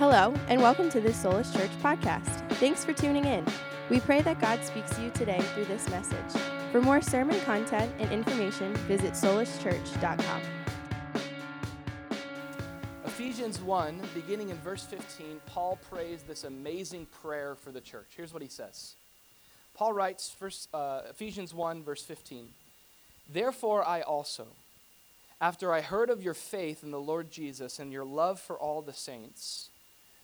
Hello, and welcome to this Solas Church podcast. Thanks for tuning in. We pray that God speaks to you today through this message. For more sermon content and information, visit solaschurch.com. Ephesians 1, beginning in verse 15, Paul prays this amazing prayer for the church. Here's what he says Paul writes, first, uh, Ephesians 1, verse 15 Therefore, I also, after I heard of your faith in the Lord Jesus and your love for all the saints,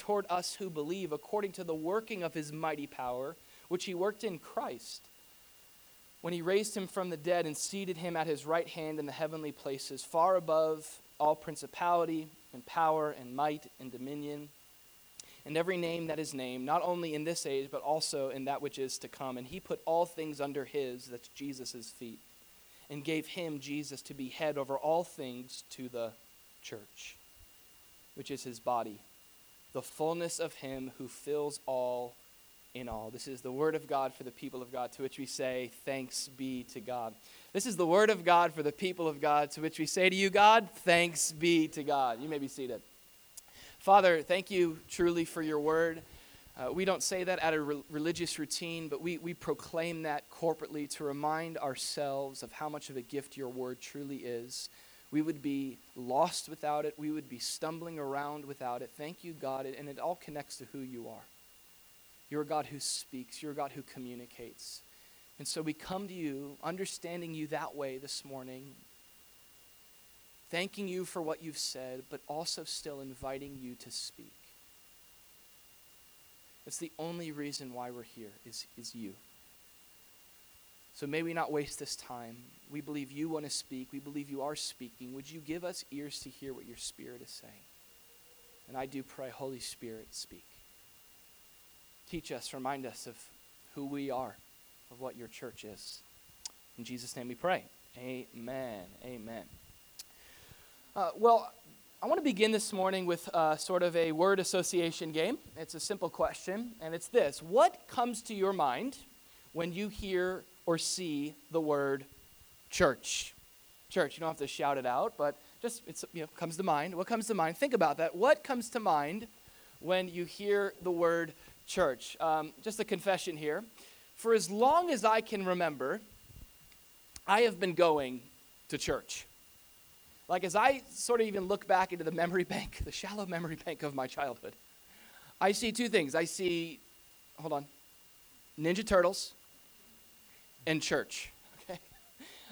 toward us who believe, according to the working of his mighty power, which he worked in Christ, when he raised him from the dead and seated him at his right hand in the heavenly places, far above all principality and power and might and dominion and every name that is named, not only in this age, but also in that which is to come. And he put all things under his, that's Jesus' feet, and gave him, Jesus, to be head over all things to the church, which is his body, the fullness of him who fills all in all. This is the word of God for the people of God, to which we say, Thanks be to God. This is the word of God for the people of God, to which we say to you, God, thanks be to God. You may be seated. Father, thank you truly for your word. Uh, we don't say that at a re- religious routine, but we, we proclaim that corporately to remind ourselves of how much of a gift your word truly is. We would be lost without it, we would be stumbling around without it. Thank you, God, and it all connects to who you are. You're a God who speaks, you're a God who communicates. And so we come to you, understanding you that way this morning, thanking you for what you've said, but also still inviting you to speak. It's the only reason why we're here, is, is you. So may we not waste this time. We believe you want to speak. We believe you are speaking. Would you give us ears to hear what your Spirit is saying? And I do pray, Holy Spirit, speak. Teach us, remind us of who we are, of what your church is. In Jesus' name we pray. Amen. Amen. Uh, well, I want to begin this morning with uh, sort of a word association game. It's a simple question, and it's this What comes to your mind when you hear or see the word church? Church, you don't have to shout it out, but just it you know, comes to mind. What comes to mind? Think about that. What comes to mind when you hear the word church? Um, just a confession here. For as long as I can remember, I have been going to church. Like, as I sort of even look back into the memory bank, the shallow memory bank of my childhood, I see two things. I see, hold on, Ninja Turtles and church. Okay?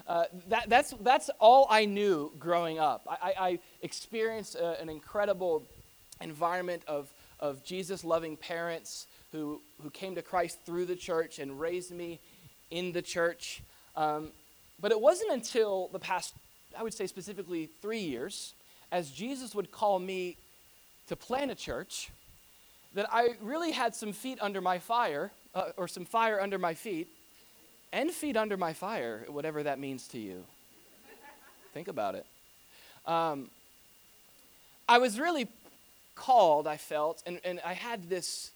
Uh, that, that's, that's all I knew growing up. I, I, I experienced a, an incredible environment of, of Jesus loving parents who, who came to Christ through the church and raised me in the church. Um, but it wasn't until the past I would say specifically three years, as Jesus would call me to plant a church, that I really had some feet under my fire, uh, or some fire under my feet, and feet under my fire, whatever that means to you. Think about it. Um, I was really called, I felt, and, and I had this,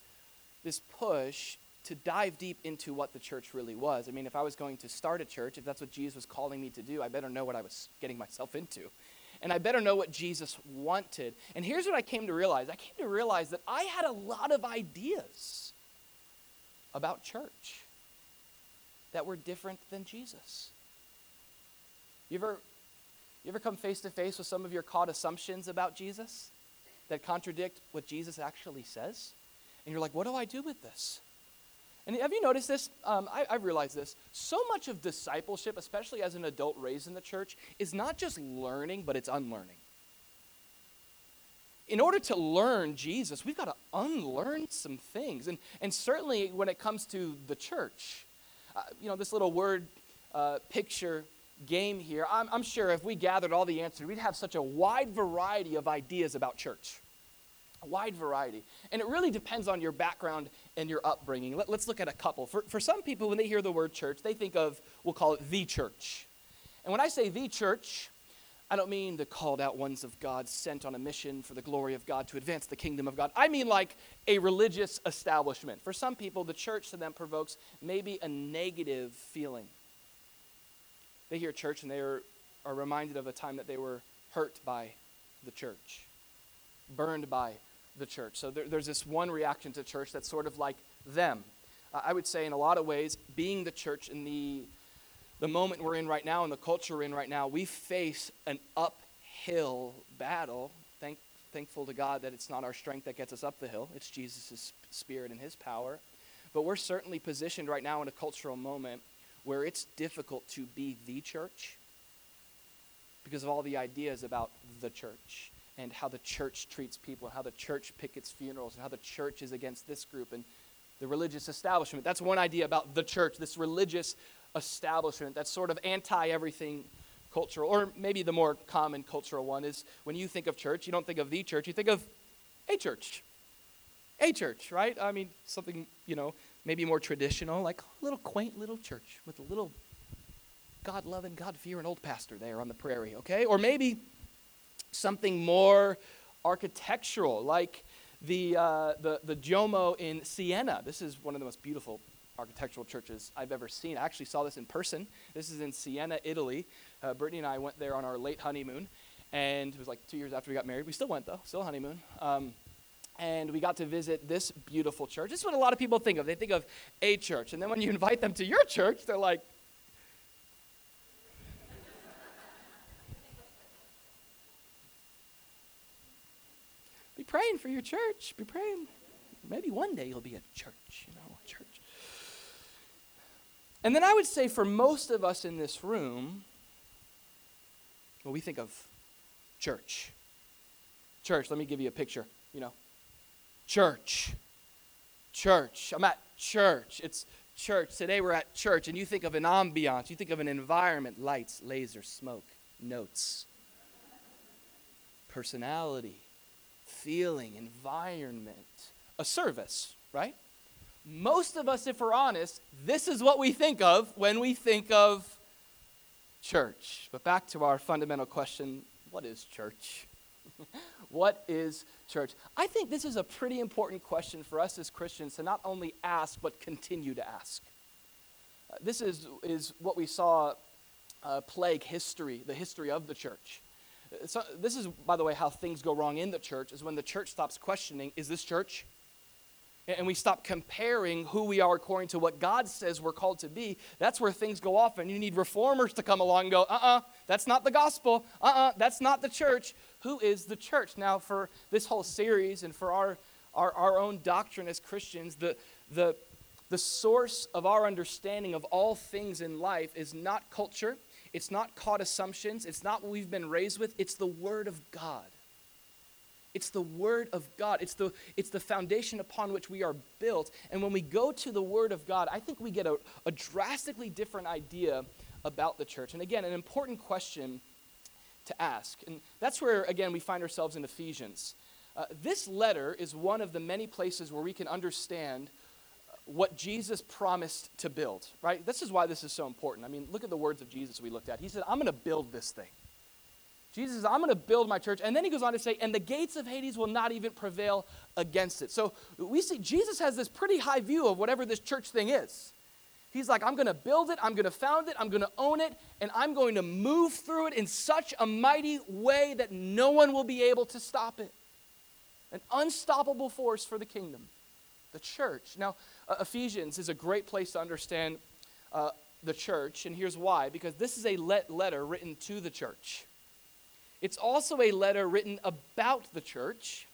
this push to dive deep into what the church really was. I mean, if I was going to start a church, if that's what Jesus was calling me to do, I better know what I was getting myself into. And I better know what Jesus wanted. And here's what I came to realize I came to realize that I had a lot of ideas about church that were different than Jesus. You ever, you ever come face to face with some of your caught assumptions about Jesus that contradict what Jesus actually says? And you're like, what do I do with this? And have you noticed this? Um, I, I've realized this. So much of discipleship, especially as an adult raised in the church, is not just learning, but it's unlearning. In order to learn Jesus, we've got to unlearn some things. And, and certainly when it comes to the church, uh, you know, this little word uh, picture game here, I'm, I'm sure if we gathered all the answers, we'd have such a wide variety of ideas about church. A wide variety. And it really depends on your background and your upbringing. Let, us look at a couple. For, for some people, when they hear the word church, they think of, we'll call it the church. And when I say the church, I don't mean the called out ones of God sent on a mission for the glory of God to advance the kingdom of God. I mean like a religious establishment. For some people, the church to them provokes maybe a negative feeling. They hear church and they are, are reminded of a time that they were hurt by the church, burned by the church. So there, there's this one reaction to church that's sort of like them. I would say, in a lot of ways, being the church in the the moment we're in right now and the culture we're in right now, we face an uphill battle. Thank, thankful to God that it's not our strength that gets us up the hill, it's Jesus' spirit and his power. But we're certainly positioned right now in a cultural moment where it's difficult to be the church because of all the ideas about the church and how the church treats people and how the church pickets funerals and how the church is against this group and the religious establishment. That's one idea about the church, this religious establishment that's sort of anti everything cultural. Or maybe the more common cultural one is when you think of church, you don't think of the church, you think of a church. A church, right? I mean, something, you know, maybe more traditional, like a little quaint little church with a little God loving, God fearing old pastor there on the prairie, okay? Or maybe something more architectural, like the, uh, the, the Duomo in Siena. This is one of the most beautiful architectural churches I've ever seen. I actually saw this in person. This is in Siena, Italy. Uh, Brittany and I went there on our late honeymoon, and it was like two years after we got married. We still went though, still honeymoon. Um, and we got to visit this beautiful church. This is what a lot of people think of. They think of a church, and then when you invite them to your church, they're like, Be praying for your church. Be praying. Maybe one day you'll be a church, you know. And then I would say for most of us in this room, well, we think of church. Church, let me give you a picture, you know. Church. Church. I'm at church. It's church. Today we're at church, and you think of an ambiance, you think of an environment lights, laser, smoke, notes, personality, feeling, environment, a service, right? Most of us, if we're honest, this is what we think of when we think of church. But back to our fundamental question what is church? what is church? I think this is a pretty important question for us as Christians to not only ask, but continue to ask. Uh, this is, is what we saw uh, plague history, the history of the church. Uh, so, this is, by the way, how things go wrong in the church, is when the church stops questioning, is this church? And we stop comparing who we are according to what God says we're called to be, that's where things go off. And you need reformers to come along and go, uh uh-uh, uh, that's not the gospel. Uh uh-uh, uh, that's not the church. Who is the church? Now, for this whole series and for our, our, our own doctrine as Christians, the, the, the source of our understanding of all things in life is not culture, it's not caught assumptions, it's not what we've been raised with, it's the Word of God. It's the Word of God. It's the, it's the foundation upon which we are built. And when we go to the Word of God, I think we get a, a drastically different idea about the church. And again, an important question to ask. And that's where, again, we find ourselves in Ephesians. Uh, this letter is one of the many places where we can understand what Jesus promised to build, right? This is why this is so important. I mean, look at the words of Jesus we looked at. He said, I'm going to build this thing. Jesus says, I'm going to build my church. And then he goes on to say, and the gates of Hades will not even prevail against it. So we see Jesus has this pretty high view of whatever this church thing is. He's like, I'm going to build it, I'm going to found it, I'm going to own it, and I'm going to move through it in such a mighty way that no one will be able to stop it. An unstoppable force for the kingdom, the church. Now, uh, Ephesians is a great place to understand uh, the church, and here's why because this is a let- letter written to the church. It's also a letter written about the church.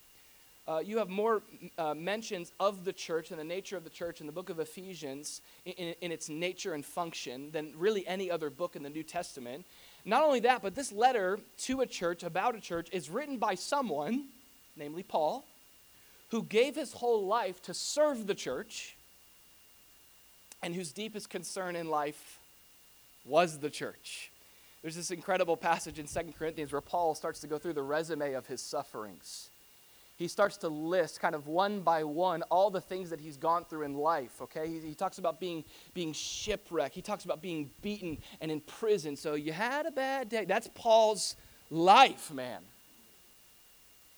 Uh, you have more uh, mentions of the church and the nature of the church in the book of Ephesians in, in, in, its nature and function than really any other book in the New Testament. Not only that, but this letter to a church, about a church, is written by someone, namely Paul, who gave his whole life to serve the church and whose deepest concern in life was the church. There's this incredible passage in Second Corinthians where Paul starts to go through the resume of his sufferings. he starts to list kind of one by one all the things that he's gone through in life okay? He, he, talks about being being shipwrecked. He talks about being beaten and in prison. So you had a bad day. That's paul's life man.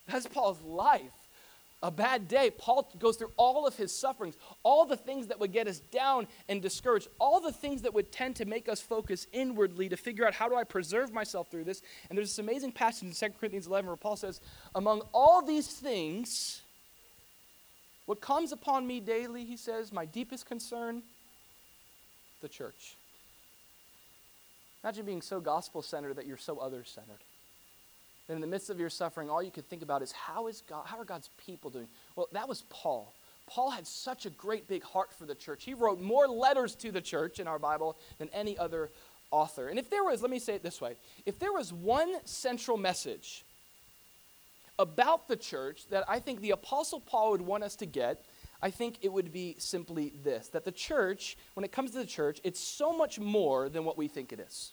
That's paul's life a bad day, Paul goes through all of his sufferings, all the things that would get us down and discouraged, all the things that would tend to make us focus inwardly to figure out how do I preserve myself through this. And there's this amazing passage in 2 Corinthians 11 where Paul says, Among all these things, what comes upon me daily, he says, my deepest concern, the church. Imagine being so gospel centered that you're so other centered that in the midst of your suffering, all you could think about is how is God, how are God's people doing? Well, that was Paul. Paul had such a great big heart for the church. He wrote more letters to the church in our Bible than any other author. And if there was, let me say it this way if there was one central message about the church that I think the Apostle Paul would want us to get, I think it would be simply this that the church, when it comes to the church, it's so much more than what we think it is.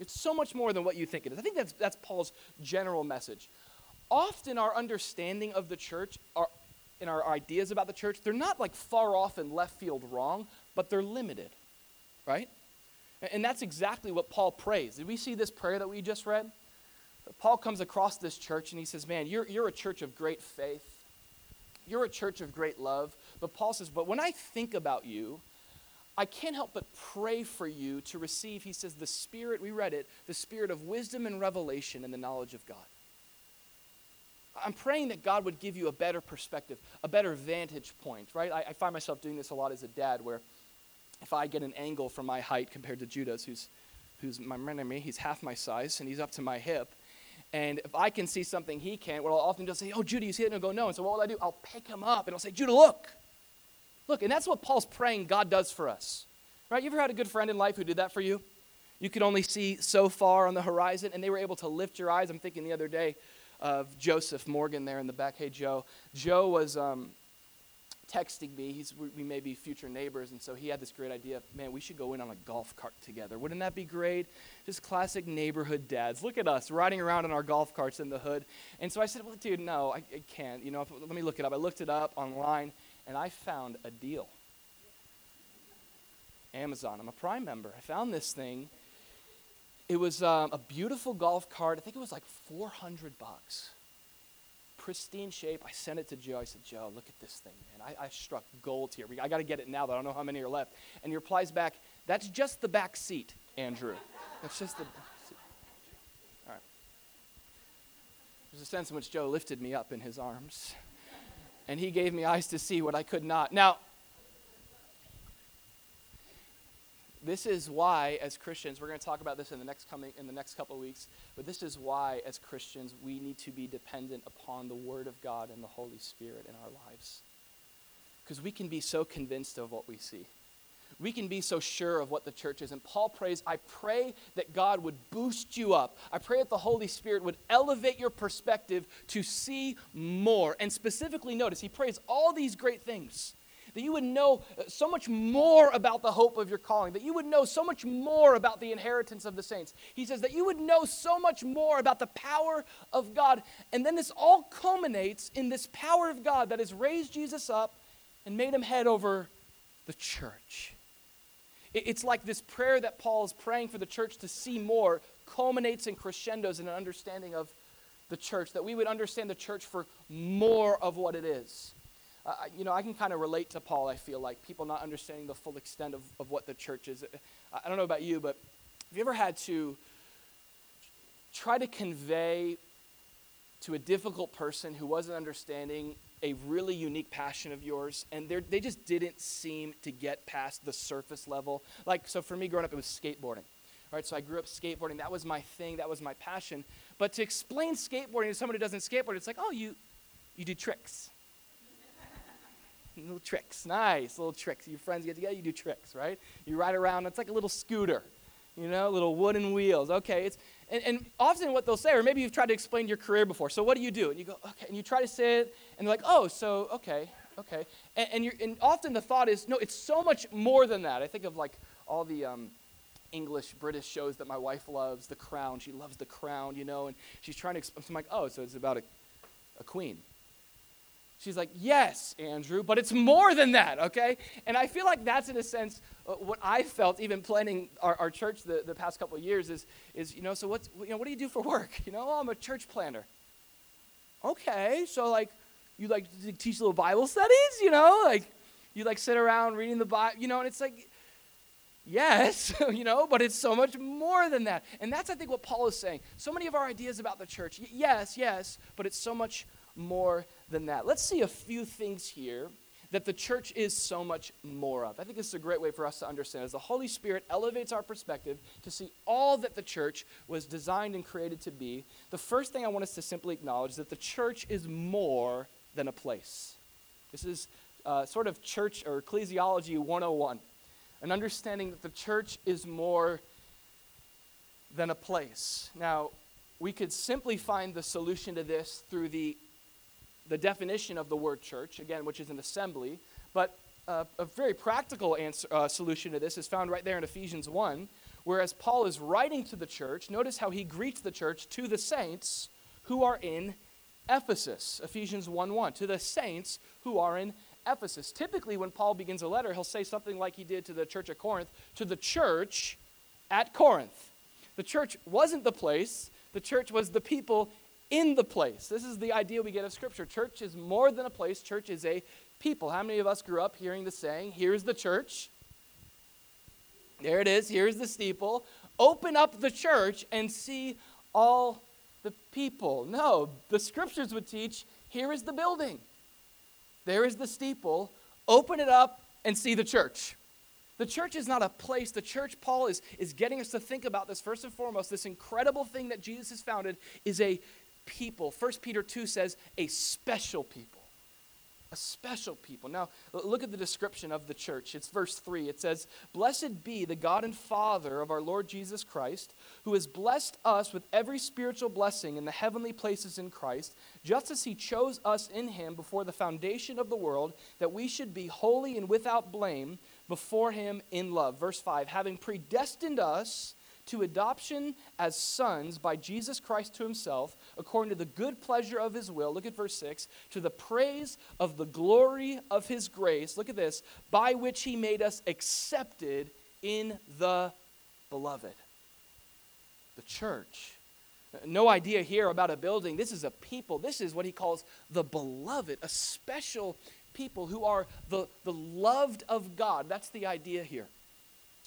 It's so much more than what you think it is. I think that's, that's Paul's general message. Often, our understanding of the church, our, and our ideas about the church, they're not like far off and left field wrong, but they're limited, right? And that's exactly what Paul prays. Did we see this prayer that we just read? Paul comes across this church and he says, Man, you're, you're a church of great faith. You're a church of great love. But Paul says, But when I think about you, I can't help but pray for you to receive, he says, the spirit, we read it, the spirit of wisdom and revelation and the knowledge of God. I'm praying that God would give you a better perspective, a better vantage point, right? I, I find myself doing this a lot as a dad where if I get an angle from my height compared to Judah's, who's, who's my me, he's half my size and he's up to my hip. And if I can see something he can't, well, I'll often just say, Oh, Judah, you see it? And he'll go, No. And so what will I do? I'll pick him up and I'll say, Judah, look. Look, and that's what Paul's praying God does for us. Right? You ever had a good friend in life who did that for you? You could only see so far on the horizon, and they were able to lift your eyes. I'm thinking the other day of Joseph Morgan there in the back. Hey, Joe. Joe was um, texting me. He's, we may be future neighbors, and so he had this great idea. of, Man, we should go in on a golf cart together. Wouldn't that be great? Just classic neighborhood dads. Look at us riding around in our golf carts in the hood. And so I said, Well, dude, no, I, I can't. You know, let me look it up. I looked it up online, and I found a deal. Amazon. I'm a Prime member. I found this thing. It was um, a beautiful golf cart. I think it was like 400 bucks. Pristine shape. I sent it to Joe. I said, Joe, look at this thing, man. I, I struck gold here. I got to get it now, but I don't know how many are left. And he replies back, That's just the back seat, Andrew. That's just the. All right. There's a sense in which Joe lifted me up in his arms and he gave me eyes to see what I could not. Now, this is why as christians we're going to talk about this in the next coming in the next couple of weeks but this is why as christians we need to be dependent upon the word of god and the holy spirit in our lives because we can be so convinced of what we see we can be so sure of what the church is. And Paul prays, I pray that God would boost you up. I pray that the Holy Spirit would elevate your perspective to see more. And specifically, notice, he prays all these great things that you would know uh, so much more about the hope of your calling, that you would know so much more about the inheritance of the saints. He says that you would know so much more about the power of God. And then this all culminates in this power of God that has raised Jesus up and made him head over the church. It's like this prayer that Paul is praying for the church to see more culminates and crescendos in an understanding of the church, that we would understand the church for more of what it is. Uh, you know, I can kind of relate to Paul, I feel like, people not understanding the full extent of, of what the church is. I don't know about you, but have you ever had to try to convey to a difficult person who wasn't understanding a really unique passion of yours, and they just didn't seem to get past the surface level. Like, so for me growing up, it was skateboarding. Right, so I grew up skateboarding. That was my thing. That was my passion. But to explain skateboarding to someone who doesn't skateboard, it's like, oh, you, you do tricks. little tricks, nice little tricks. Your friends get together, you do tricks, right? You ride around. It's like a little scooter you know, little wooden wheels. Okay, it's and, and often what they'll say, or maybe you've tried to explain your career before. So what do you do? And you go, okay, and you try to say it, and they're like, oh, so okay, okay, and and, you're, and often the thought is, no, it's so much more than that. I think of like all the um, English British shows that my wife loves, The Crown. She loves The Crown, you know, and she's trying to. explain. I'm like, oh, so it's about a, a queen. She's like, Yes, Andrew, but it's more than that, okay? And I feel like that's, in a sense, uh, what I felt even planning our, our church the, the past couple years is, is, you know, so what's, you know, what do you do for work? You know, oh, I'm a church planner. Okay, so like, you like teach little Bible studies, you know, like, you like sit around reading the Bible, you know, and it's like, yes, you know, but it's so much more than that. And that's, I think, what Paul is saying. So many of our ideas about the church, yes, yes, but it's so much more than that. Let's see a few things here that the church is so much more of. I think this is a great way for us to understand as the Holy Spirit elevates our perspective to see all that the church was designed and created to be. The first thing I want us to simply acknowledge is that the church is more than a place. This is uh, sort of church or ecclesiology 101, an understanding that the church is more than a place. Now, we could simply find the solution to this through the the definition of the word church, again, which is an assembly. But uh, a very practical answer, uh, solution to this is found right there in Ephesians 1, whereas Paul is writing to the church. Notice how he greets the church to the saints who are in Ephesus. Ephesians 1 1. To the saints who are in Ephesus. Typically, when Paul begins a letter, he'll say something like he did to the church at Corinth, to the church at Corinth. The church wasn't the place, the church was the people in the place. This is the idea we get of Scripture. Church is more than a place, church is a people. How many of us grew up hearing the saying, Here's the church? There it is. Here's the steeple. Open up the church and see all the people. No, the scriptures would teach here is the building, there is the steeple. Open it up and see the church. The church is not a place. The church, Paul is, is getting us to think about this first and foremost. This incredible thing that Jesus has founded is a people. 1 Peter 2 says a special people. A special people. Now, look at the description of the church. It's verse 3. It says, Blessed be the God and Father of our Lord Jesus Christ, who has blessed us with every spiritual blessing in the heavenly places in Christ, just as he chose us in him before the foundation of the world, that we should be holy and without blame before him in love. Verse 5 Having predestined us to adoption as sons by Jesus Christ to himself, according to the good pleasure of his will. Look at verse 6 to the praise of the glory of his grace. Look at this by which he made us accepted in the beloved. The church. No idea here about a building. This is a people. This is what he calls the beloved, a special people who are the, the loved of God. That's the idea here.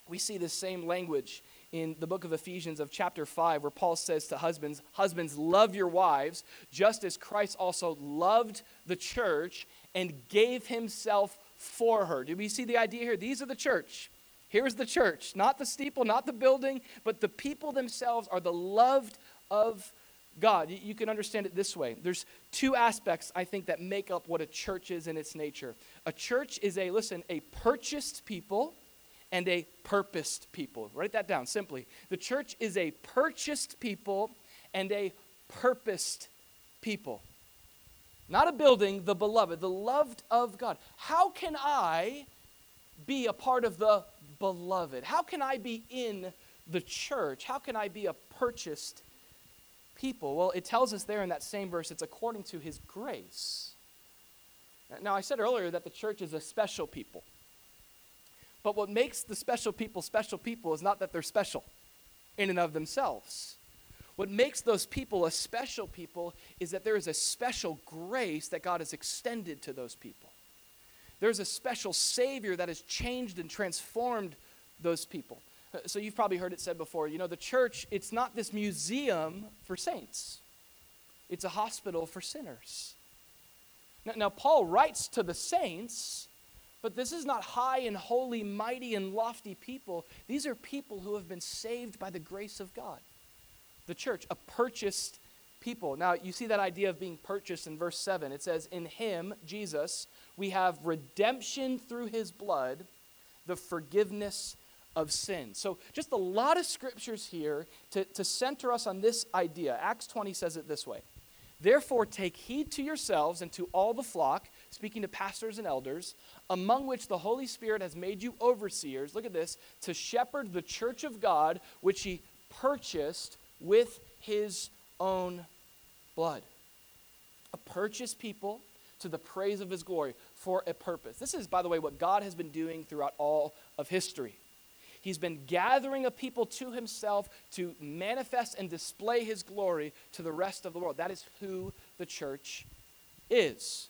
We see the same language in the book of Ephesians of chapter 5, where Paul says to husbands, Husbands, love your wives, just as Christ also loved the church and gave himself for her. Do we see the idea here? These are the church. Here's the church, not the steeple, not the building, but the people themselves are the loved of God. You can understand it this way. There's two aspects, I think, that make up what a church is in its nature. A church is a, listen, a purchased people and a purposed people. Write that down simply. The church is a purchased people and a purposed people. Not a building, the beloved, the loved of God. How can I be a part of the beloved? How can I be in the church? How can I be a purchased people? Well, it tells us there in that same verse, it's according to his grace. Now, I said earlier that the church is a special people. But what makes the special people special people is not that they're special in and of themselves. What makes those people a special people is that there is a special grace that God has extended to those people. There's a special Savior that has changed and transformed those people. Uh, so you've probably heard it said before you know, the church, it's not this museum for saints, it's a hospital for sinners. Now, now Paul writes to the saints but this is not high and holy, mighty and lofty people. These are people who have been saved by the grace of God. The church, a purchased people. Now, you see that idea of being purchased in verse 7. It says, In him, Jesus, we have redemption through his blood, the forgiveness of sin. So, just a lot of scriptures here to, to center us on this idea. Acts 20 says it this way Therefore, take heed to yourselves and to all the flock, speaking to pastors and elders, among which the Holy Spirit has made you overseers. Look at this to shepherd the church of God, which he purchased with his own blood. A purchased people to the praise of his glory for a purpose. This is, by the way, what God has been doing throughout all of history. He's been gathering a people to himself to manifest and display his glory to the rest of the world. That is who the church is.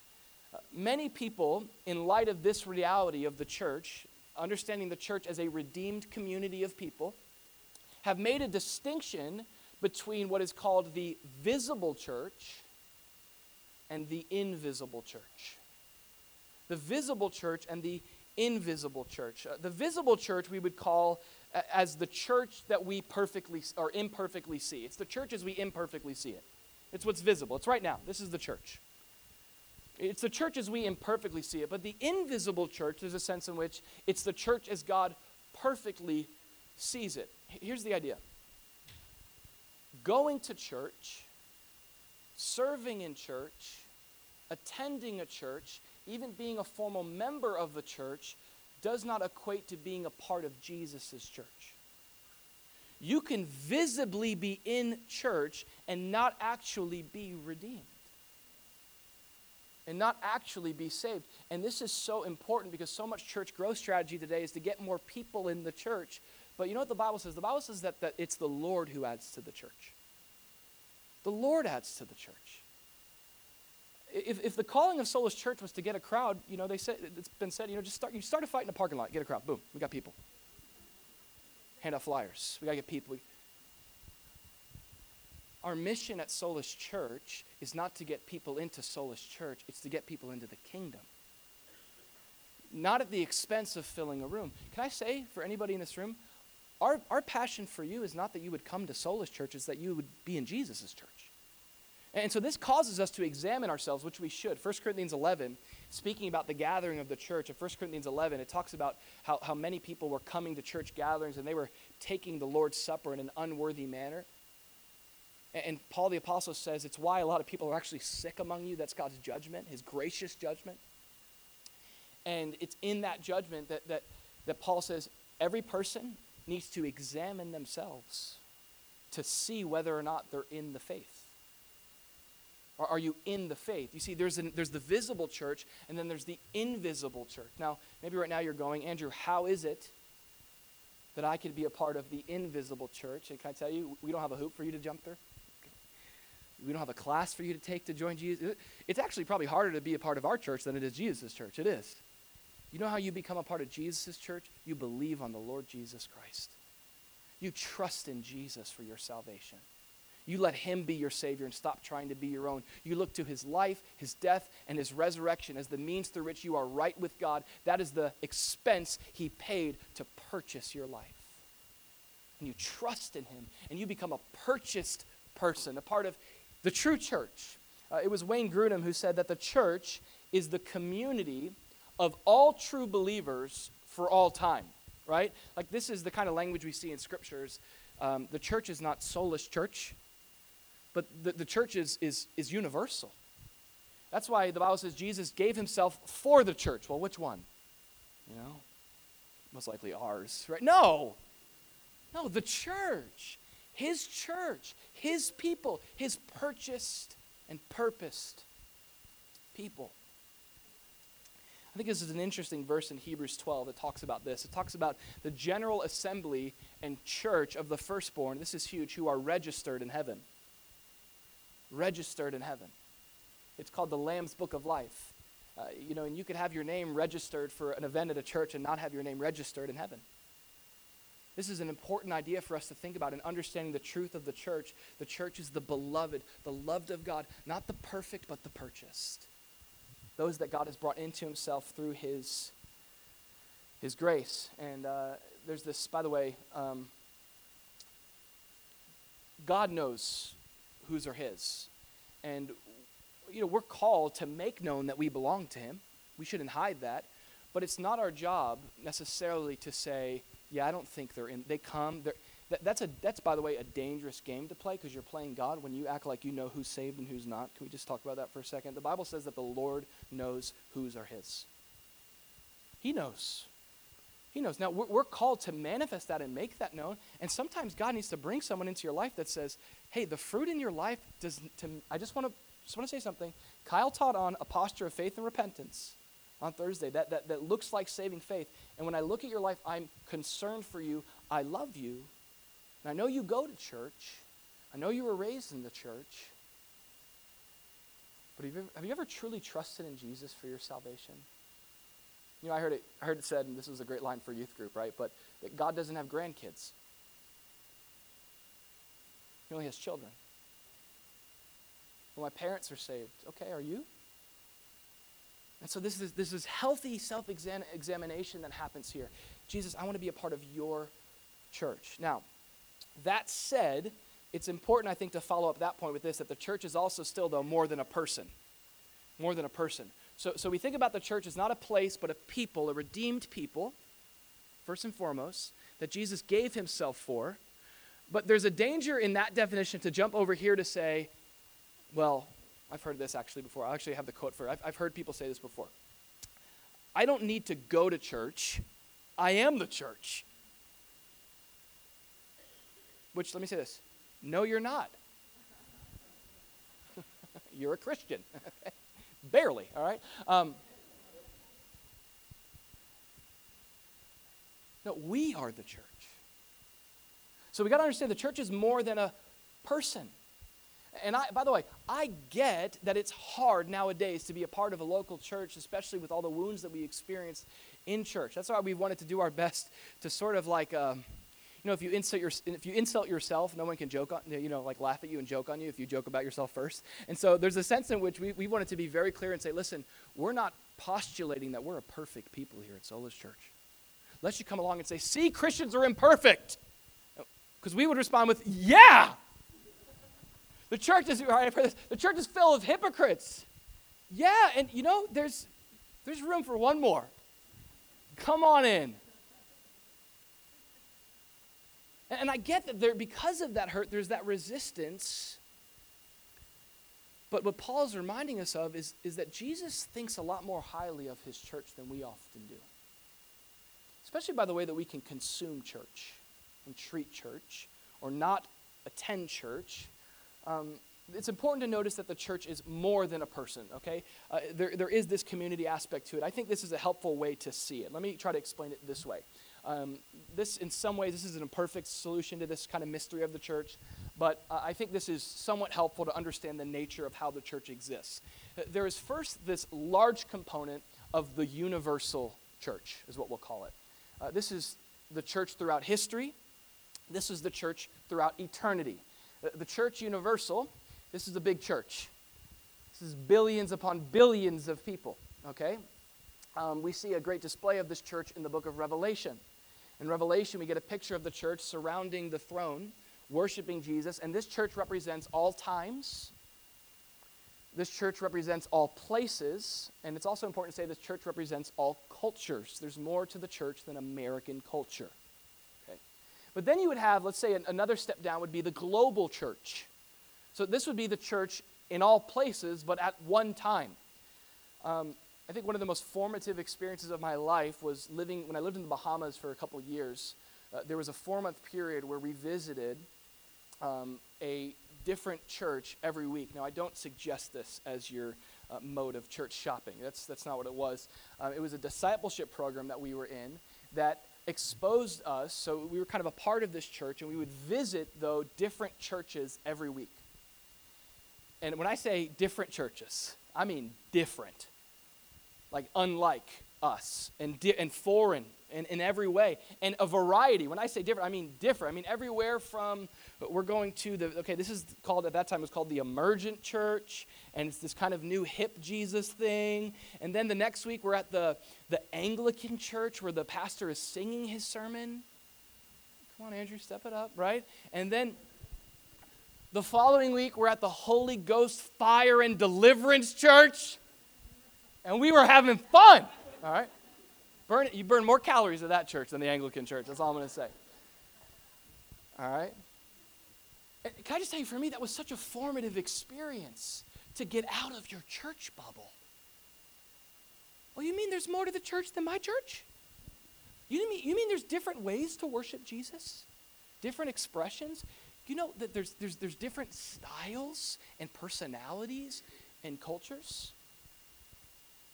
Many people, in light of this reality of the church, understanding the church as a redeemed community of people, have made a distinction between what is called the visible church and the invisible church. The visible church and the invisible church. Uh, the visible church we would call uh, as the church that we perfectly or imperfectly see. It's the church as we imperfectly see it. It's what's visible. It's right now. This is the church. It's the church as we imperfectly see it. But the invisible church, there's a sense in which it's the church as God perfectly sees it. Here's the idea going to church, serving in church, attending a church, even being a formal member of the church, does not equate to being a part of Jesus' church. You can visibly be in church and not actually be redeemed. And not actually be saved. And this is so important because so much church growth strategy today is to get more people in the church. But you know what the Bible says? The Bible says that, that it's the Lord who adds to the church. The Lord adds to the church if, if the calling of Solas Church was to get a crowd, you know, they said it's been said, you know, just start you start a fight in a parking lot, get a crowd. Boom, we got people. Hand out flyers. We gotta get people. We, our mission at Solas Church is not to get people into Solas Church, it's to get people into the kingdom. Not at the expense of filling a room. Can I say for anybody in this room, our, our passion for you is not that you would come to Solas Church, it's that you would be in Jesus' church. And so this causes us to examine ourselves, which we should. 1 Corinthians 11, speaking about the gathering of the church, in 1 Corinthians 11, it talks about how, how many people were coming to church gatherings and they were taking the Lord's Supper in an unworthy manner. And, Paul the Apostle says it's why a lot of people are actually sick among you. That's God's judgment, his gracious judgment. And it's in that judgment that, that, that Paul says every person needs to examine themselves to see whether or not they're in the faith. Are you in the faith? You see, there's, an, there's the visible church, and then there's the invisible church. Now, maybe right now you're going, Andrew, how is it that I could be a part of the invisible church? And can I tell you, we don't have a hoop for you to jump through. We don't have a class for you to take to join Jesus. It's actually probably harder to be a part of our church than it is Jesus' church. It is. You know how you become a part of Jesus' church? You believe on the Lord Jesus Christ. You trust in Jesus for your salvation. You let him be your Savior and stop trying to be your own. You look to his life, his death, and his resurrection as the means through which you are right with God. That is the expense he paid to purchase your life. And you trust in him, and you become a purchased person, a part of the true church. Uh, it was Wayne Grudem who said that the church is the community of all true believers for all time, right? Like, this is the kind of language we see in scriptures. Um, the church is not Solas church but the, the church is, is, is universal. That's why the Bible says Jesus gave himself for the church. Well, which one? You know? Most likely ours, right? No. No, the church. His church. His people. His purchased and purposed people. I think this is an interesting verse in Hebrews 12 that talks about this. It talks about the general assembly and church of the firstborn. This is huge, who are registered in heaven registered in heaven. It's called the Lamb's Book of Life. Uh, you know, and you could have your name registered for an event at a church and not have your name registered in heaven. This is an important idea for us to think about in understanding the truth of the church. The church is the beloved, the loved of God, not the perfect, but the purchased. Those that God has brought into himself through his, his grace. And uh, there's this, by the way, um, God knows whose are his. And, you know, we're called to make known that we belong to him. We shouldn't hide that. But it's not our job necessarily to say, yeah, I don't think they're in. They come. That, that's, a, that's, by the way, a dangerous game to play because you're playing God when you act like you know who's saved and who's not. Can we just talk about that for a second? The Bible says that the Lord knows whose are his. He knows. He knows. Now, we're, we're, called to manifest that and make that known. And sometimes God needs to bring someone into your life that says, hey, the fruit in your life does, to, I just want to just want to say something. Kyle taught on a posture of faith and repentance on Thursday that, that, that looks like saving faith. And when I look at your life, I'm concerned for you. I love you. And I know you go to church. I know you were raised in the church. But have you, ever, have you ever truly trusted in Jesus for your salvation? You know, I heard it, I heard it said, and this was a great line for youth group, right? But that God doesn't have grandkids. He only has children. Well, my parents are saved. Okay, are you? And so this is this is healthy self-examination that happens here. Jesus, I want to be a part of your church. Now, that said, it's important, I think, to follow up that point with this that the church is also still, though, more than a person. More than a person. So, so we think about the church as not a place, but a people, a redeemed people, first and foremost, that Jesus gave himself for. But there's a danger in that definition to jump over here to say, well, I've heard this actually before. I actually have the quote for it. I've, I've heard people say this before. I don't need to go to church, I am the church. Which, let me say this no, you're not. you're a Christian. Barely, all right? Um, no, we are the church. So we got to understand the church is more than a person. And I, by the way, I get that it's hard nowadays to be a part of a local church, especially with all the wounds that we experience in church. That's why we wanted to do our best to sort of like, um, you know, if you insult your, if you insult yourself, no one can joke on, you know, like laugh at you and joke on you if you joke about yourself first. And so there's a sense in which we, we wanted to be very clear and say, listen, we're not postulating that we're a perfect people here at Solas Church. Let you come along and say, see, Christians are imperfect. Because we would respond with, yeah, the church is right, the church is filled with hypocrites. Yeah, and you know, there's there's room for one more. Come on in. And, and I get that there because of that hurt, there's that resistance. But what Paul is reminding us of is, is that Jesus thinks a lot more highly of his church than we often do. Especially by the way that we can consume church and treat church or not attend church um, it's important to notice that the church is more than a person, okay? Uh, there, there is this community aspect to it. I think this is a helpful way to see it. Let me try to explain it this way. Um, this, in some ways, this is an imperfect solution to this kind of mystery of the church, but uh, I think this is somewhat helpful to understand the nature of how the church exists. Uh, there is first this large component of the universal church, is what we'll call it. Uh, this is the church throughout history, this is the church throughout eternity. The church universal, this is a big church. This is billions upon billions of people, okay? Um, we see a great display of this church in the book of Revelation. In Revelation, we get a picture of the church surrounding the throne, worshiping Jesus, and this church represents all times. This church represents all places, and it's also important to say this church represents all cultures. There's more to the church than American culture. But then you would have, let's say, another step down would be the global church. So this would be the church in all places, but at one time. Um, I think one of the most formative experiences of my life was living, when I lived in the Bahamas for a couple years, uh, there was a four month period where we visited um, a different church every week. Now, I don't suggest this as your uh, mode of church shopping. That's, that's not what it was. Um, it was a discipleship program that we were in that exposed us. So we were kind of a part of this church, and we would visit, though, different churches every week. And when I say different churches, I mean different, like unlike us and, di- and foreign in, in every way. And a variety. When i say different i mean different. I mean everywhere from we're going to the okay this is called at that time it was called the emergent church and it's this kind of new hip jesus thing. And then the next week we're at the the anglican church where the pastor is singing his sermon. Come on andrew step it up right? And then the following week we're at the holy ghost fire and deliverance church and we were having fun all right Burn, you burn more calories at that church than the Anglican church. That's all I'm going to say. All right? Eh, can I just tell you, for me, that was such a formative experience to get out of your church bubble. Well, you mean there's more to the church than my church? You mean, you mean there's different ways to worship Jesus? Different expressions? you know that there's, there's, there's different styles and personalities and cultures?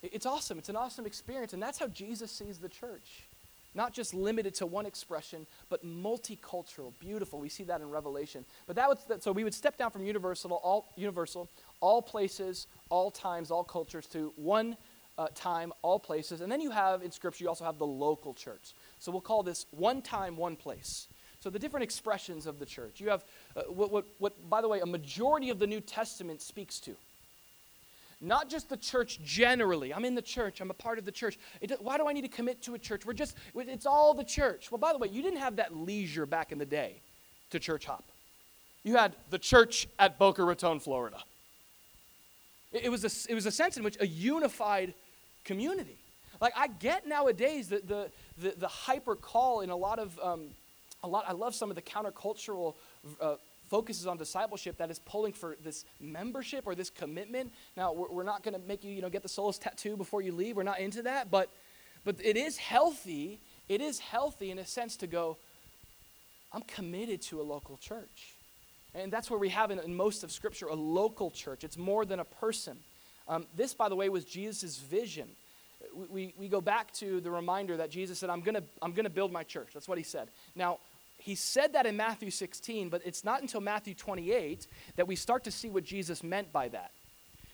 It's awesome. It's an awesome experience. And that's how Jesus sees the church. Not just limited to one expression, but multicultural, beautiful. We see that in Revelation. But that was so we would step down from universal, all universal, all places, all times, all cultures to one uh, time, all places. And then you have in Scripture, you also have the local church. So we'll call this one time, one place. So the different expressions of the church. You have uh, what, what, what, by the way, a majority of the New Testament speaks to. Not just the church generally. I'm in the church. I'm a part of the church. It, why do I need to commit to a church? We're just, it's all the church. Well, by the way, you didn't have that leisure back in the day to church hop. You had the church at Boca Raton, Florida. It, it was, a, it was a sense in which a unified community. Like I get nowadays the, the, the, the hyper call in a lot of, um, a lot, I love some of the countercultural uh, focuses on discipleship that is pulling for this membership or this commitment. Now, we're, we're not going to make you, you know, get the Solas tattoo before you leave. We're not into that, but, but it is healthy. It is healthy in a sense to go, I'm committed to a local church. And that's where we have in, in most of Scripture a local church. It's more than a person. Um, this, by the way, was Jesus' vision. We, we, we, go back to the reminder that Jesus said, I'm going to I'm to build my church. That's what he said. Now, he said that in Matthew 16, but it's not until Matthew 28 that we start to see what Jesus meant by that.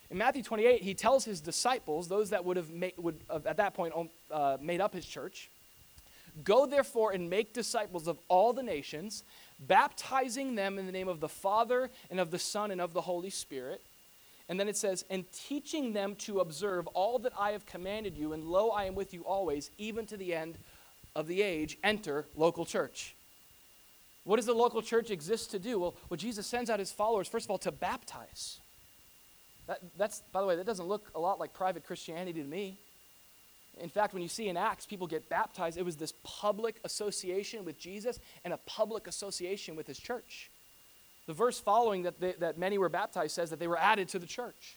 In Matthew 28, he tells his disciples, those that would have, made, would have at that point uh, made up his church, Go therefore and make disciples of all the nations, baptizing them in the name of the Father and of the Son and of the Holy Spirit. And then it says, and teaching them to observe all that I have commanded you, and lo, I am with you always, even to the end of the age. Enter local church. What does the local church exist to do? Well, well Jesus sends out his followers, first of all, to baptize. That, that's, by the way, that doesn't look a lot like private Christianity to me. In fact, when you see in Acts people get baptized, it was this public association with Jesus and a public association with his church. The verse following that, they, that many were baptized says that they were added to the church.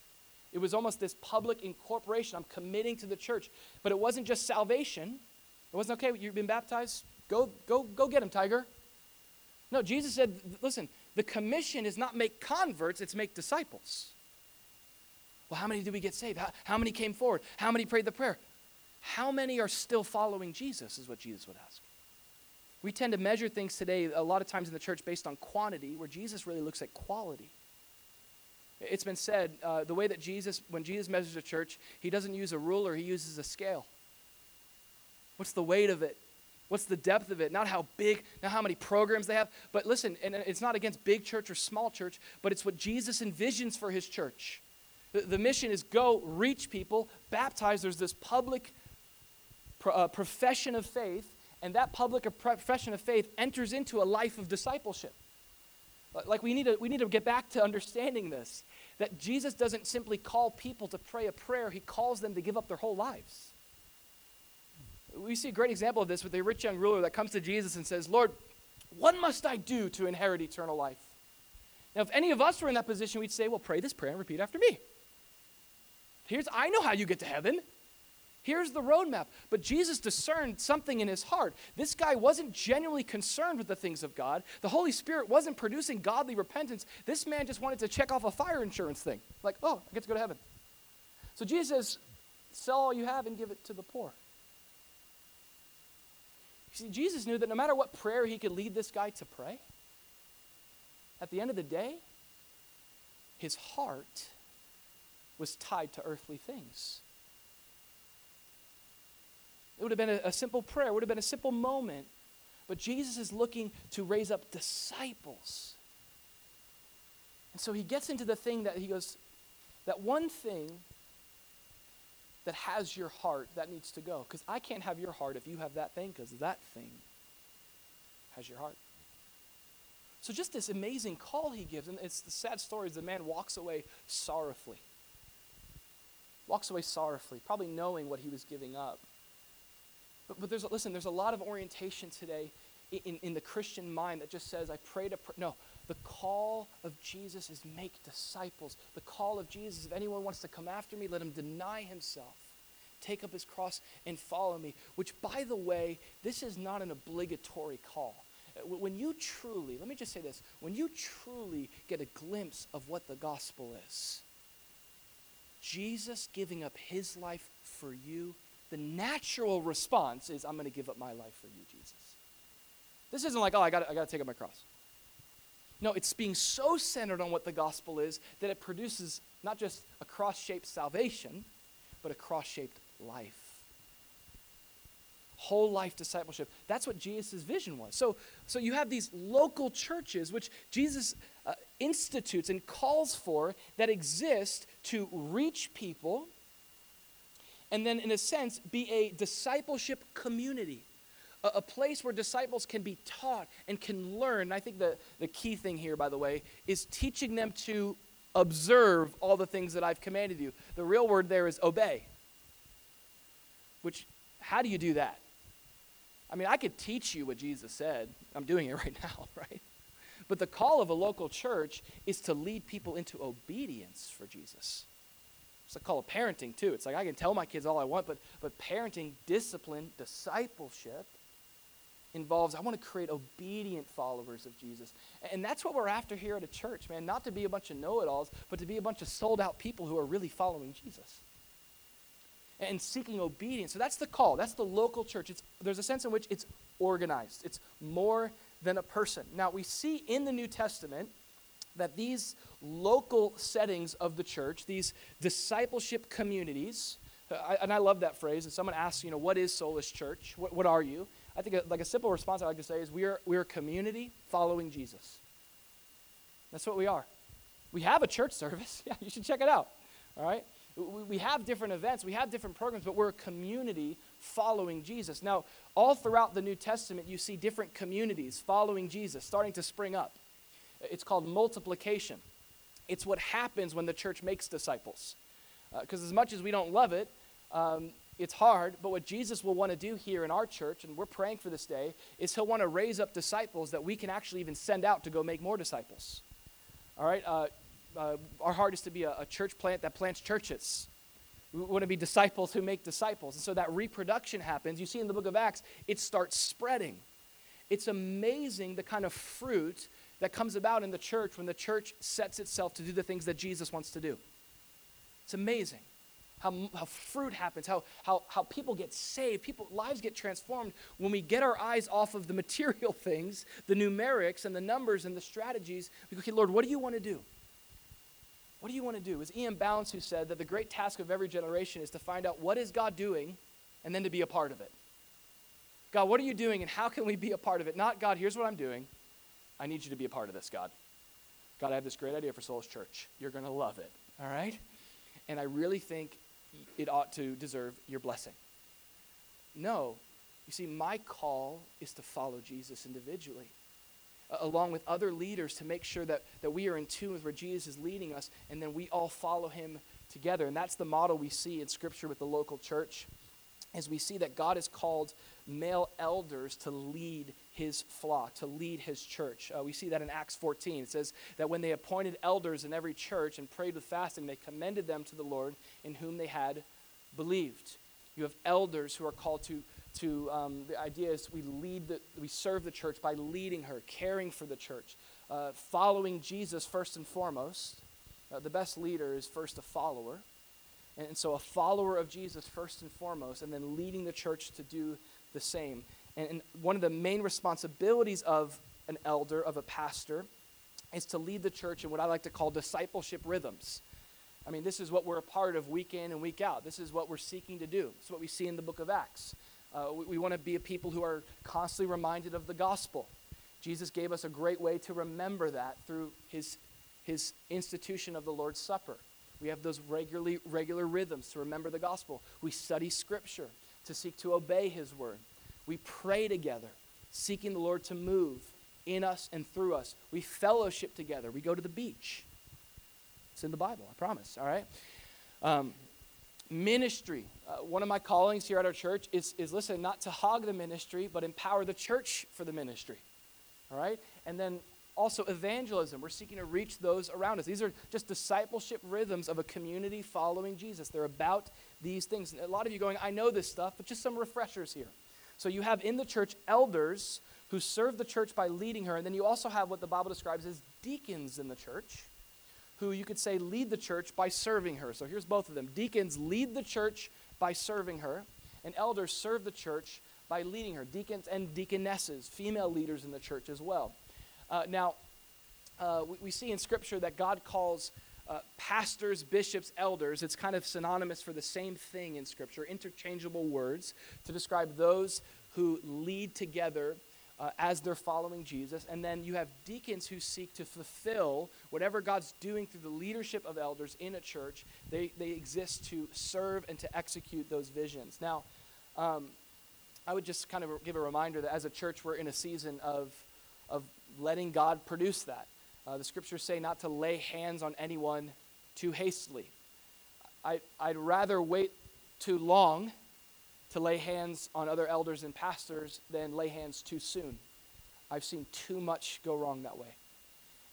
It was almost this public incorporation. I'm committing to the church. But it wasn't just salvation. It wasn't, okay, you've been baptized. Go, go, go get him, tiger. No, Jesus said, listen, the commission is not make converts, it's make disciples. Well, how many did we get saved? How, how many came forward? How many prayed the prayer? How many are still following Jesus, is what Jesus would ask. We tend to measure things today, a lot of times in the church, based on quantity, where Jesus really looks at quality. It's been said uh, the way that Jesus, when Jesus measures a church, he doesn't use a ruler, he uses a scale. What's the weight of it? What's the depth of it? Not how big, not how many programs they have. But listen, and it's not against big church or small church, but it's what Jesus envisions for his church. The, the mission is go reach people, baptize. There's this public pro, uh, profession of faith, and that public profession of faith enters into a life of discipleship. Like we need to, we need to get back to understanding this that Jesus doesn't simply call people to pray a prayer, he calls them to give up their whole lives. We see a great example of this with the rich young ruler that comes to Jesus and says, Lord, what must I do to inherit eternal life? Now, if any of us were in that position, we'd say, Well, pray this prayer and repeat after me. Here's, I know how you get to heaven. Here's the roadmap. But Jesus discerned something in his heart. This guy wasn't genuinely concerned with the things of God. The Holy Spirit wasn't producing godly repentance. This man just wanted to check off a fire insurance thing. Like, oh, I get to go to heaven. So Jesus says, Sell all you have and give it to the poor. See, Jesus knew that no matter what prayer he could lead this guy to pray, at the end of the day, his heart was tied to earthly things. It would have been a, a, simple prayer, it would have been a simple moment. But Jesus is looking to raise up disciples. And so he gets into the thing that he goes, that one thing that has your heart that needs to go. Because I can't have your heart if you have that thing, because that thing has your heart. So just this amazing call he gives, and it's the sad story is the man walks away sorrowfully. Walks away sorrowfully, probably knowing what he was giving up. But, but there's, listen, there's a lot of orientation today in, in the Christian mind that just says, I pray to pray. No, the call of Jesus is make disciples. The call of Jesus, if anyone wants to come after me, let him deny himself, take up his cross, and follow me. Which, by the way, this is not an obligatory call. Uh, When you truly, let me just say this, when you truly get a glimpse of what the gospel is, Jesus giving up his life for you, the natural response is, I'm going to give up my life for you, Jesus. This isn't like, oh, I got I got to take up my cross. No, it's being so centered on what the gospel is that it produces not just a cross shaped salvation, but a cross shaped life. Whole life discipleship. That's what Jesus' vision was. So, so you have these local churches, which Jesus uh, institutes and calls for, that exist to reach people and then, in a sense, be a discipleship community a, a place where disciples can be taught and can learn. And I think the, the key thing here, by the way, is teaching them to observe all the things that I've commanded you. The real word there is obey. Which, how do you do that? I mean, I could teach you what Jesus said. I'm doing it right now, right? But the call of a local church is to lead people into obedience for Jesus. It's a call of parenting, too. It's like I can tell my kids all I want, but, but parenting, discipline, discipleship involves I want to create obedient followers of Jesus. And that's what we're after here at a church, man. Not to be a bunch of know it alls, but to be a bunch of sold out people who are really following Jesus and seeking obedience. So that's the call. That's the local church. It's, there's a sense in which it's organized, it's more than a person. Now, we see in the New Testament that these local settings of the church, these discipleship communities, uh, I, and I love that phrase. And someone asks, you know, what is Solas Church? What, what are you? I think a, like a simple response I like to say is we are, we are a community following Jesus. That's what we are. We have a church service. Yeah, you should check it out. All right? We, we have different events, we have different programs, but we're a community following Jesus. Now, all throughout the New Testament, you see different communities following Jesus starting to spring up. It's called multiplication. It's what happens when the church makes disciples. Because uh, as much as we don't love it, um, it's hard, but what Jesus will want to do here in our church, and we're praying for this day, is he'll want to raise up disciples that we can actually even send out to go make more disciples. All right? Uh, uh, our heart is to be a, a church plant that plants churches. We want to be disciples who make disciples. And so that reproduction happens. You see in the book of Acts, it starts spreading. It's amazing the kind of fruit that comes about in the church when the church sets itself to do the things that Jesus wants to do. It's amazing how, how fruit happens, how, how, how people get saved, people, lives get transformed when we get our eyes off of the material things, the numerics and the numbers and the strategies. We go, okay, Lord, what do you want to do? What do you want to do? Was E.M. Bounds who said that the great task of every generation is to find out what is God doing and then to be a part of it. God, what are you doing and how can we be a part of it? Not, God, here's what I'm doing. I need you to be a part of this, God. God, I have this great idea for Solas Church. You're going to love it, all right? And I really think it ought to deserve your blessing. No. You see, my call is to follow Jesus individually along with other leaders to make sure that, that we are in tune with where Jesus is leading us, and then we all follow him together. And that's the model we see in Scripture with the local church, as we see that God has called male elders to lead his flock, to lead his church. Uh, we see that in Acts 14. It says that when they appointed elders in every church and prayed with fasting, they commended them to the Lord in whom they had believed. You have elders who are called to to um, the idea is we lead the, we serve the church by leading her caring for the church uh, following jesus first and foremost uh, the best leader is first a follower and, and, so a follower of jesus first and foremost and then leading the church to do the same and, and one of the main responsibilities of an elder of a pastor is to lead the church in what i like to call discipleship rhythms I mean, this is what we're a part of week in and week out. This is what we're seeking to do. It's what we see in the book of Acts. Uh, we, we want to be a people who are constantly reminded of the gospel. Jesus gave us a great way to remember that through his, his institution of the Lord's Supper. We have those regularly, regular rhythms to remember the gospel. We study scripture to seek to obey his word. We pray together, seeking the Lord to move in us and through us. We fellowship together. We go to the beach. It's in the Bible, I promise, all right? Um, ministry. Uh, one of my callings here at our church is, is listen, not to hog the ministry, but empower the church for the ministry. All right? And then also evangelism. We're seeking to reach those around us. These are just discipleship rhythms of a community following Jesus. They're about these things. And a lot of you going, I know this stuff, but just some refreshers here. So you have in the church elders who serve the church by leading her, and then you also have what the Bible describes as deacons in the church who you could say lead the church by serving her. So here's both of them. Deacons lead the church by serving her, and elders serve the church by leading her. Deacons and deaconesses, female leaders in the church as well. Uh, now, uh, we, we, see in Scripture that God calls uh, pastors, bishops, elders. It's kind of synonymous for the same thing in Scripture, interchangeable words to describe those who lead together uh, as they're following Jesus. And then you have deacons who seek to fulfill whatever God's doing through the leadership of elders in a church. They, they exist to serve and to execute those visions. Now, um, I would just kind of give a reminder that as a church, we're in a season of, of letting God produce that. Uh, the scriptures say not to lay hands on anyone too hastily. I, I'd rather wait too long to lay hands on other elders and pastors than lay hands too soon. I've seen too much go wrong that way.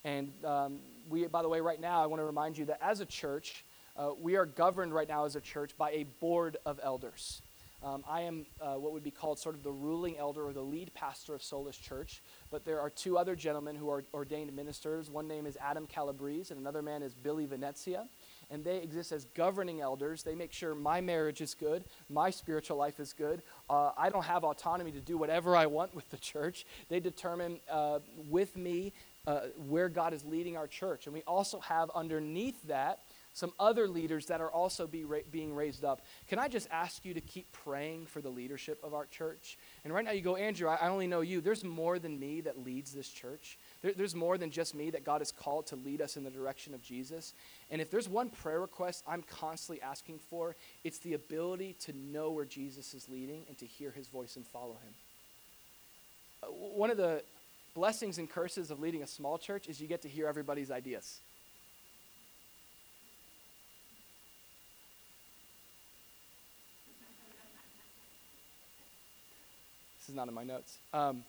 And um, we, by the way, right now, I want to remind you that as a church, uh, we are governed right now as a church by a board of elders. Um, I am uh, what would be called sort of the ruling elder or the lead pastor of Solas Church, but there are two other gentlemen who are ordained ministers. One name is Adam Calabrese, and another man is Billy Venezia. And they exist as governing elders. They make sure my marriage is good, my spiritual life is good. Uh, I don't have autonomy to do whatever I want with the church. They determine uh, with me uh, where God is leading our church. And we also have underneath that some other leaders that are also be ra- being raised up. Can I just ask you to keep praying for the leadership of our church? And right now you go, Andrew, I, I only know you. There's more than me that leads this church. There, there's more than just me that God has called to lead us in the direction of Jesus. And if there's one prayer request I'm constantly asking for, it's the ability to know where Jesus is leading and to hear his voice and follow him. Uh, one of the blessings and curses of leading a small church is you get to hear everybody's ideas. This is not in my notes. Um,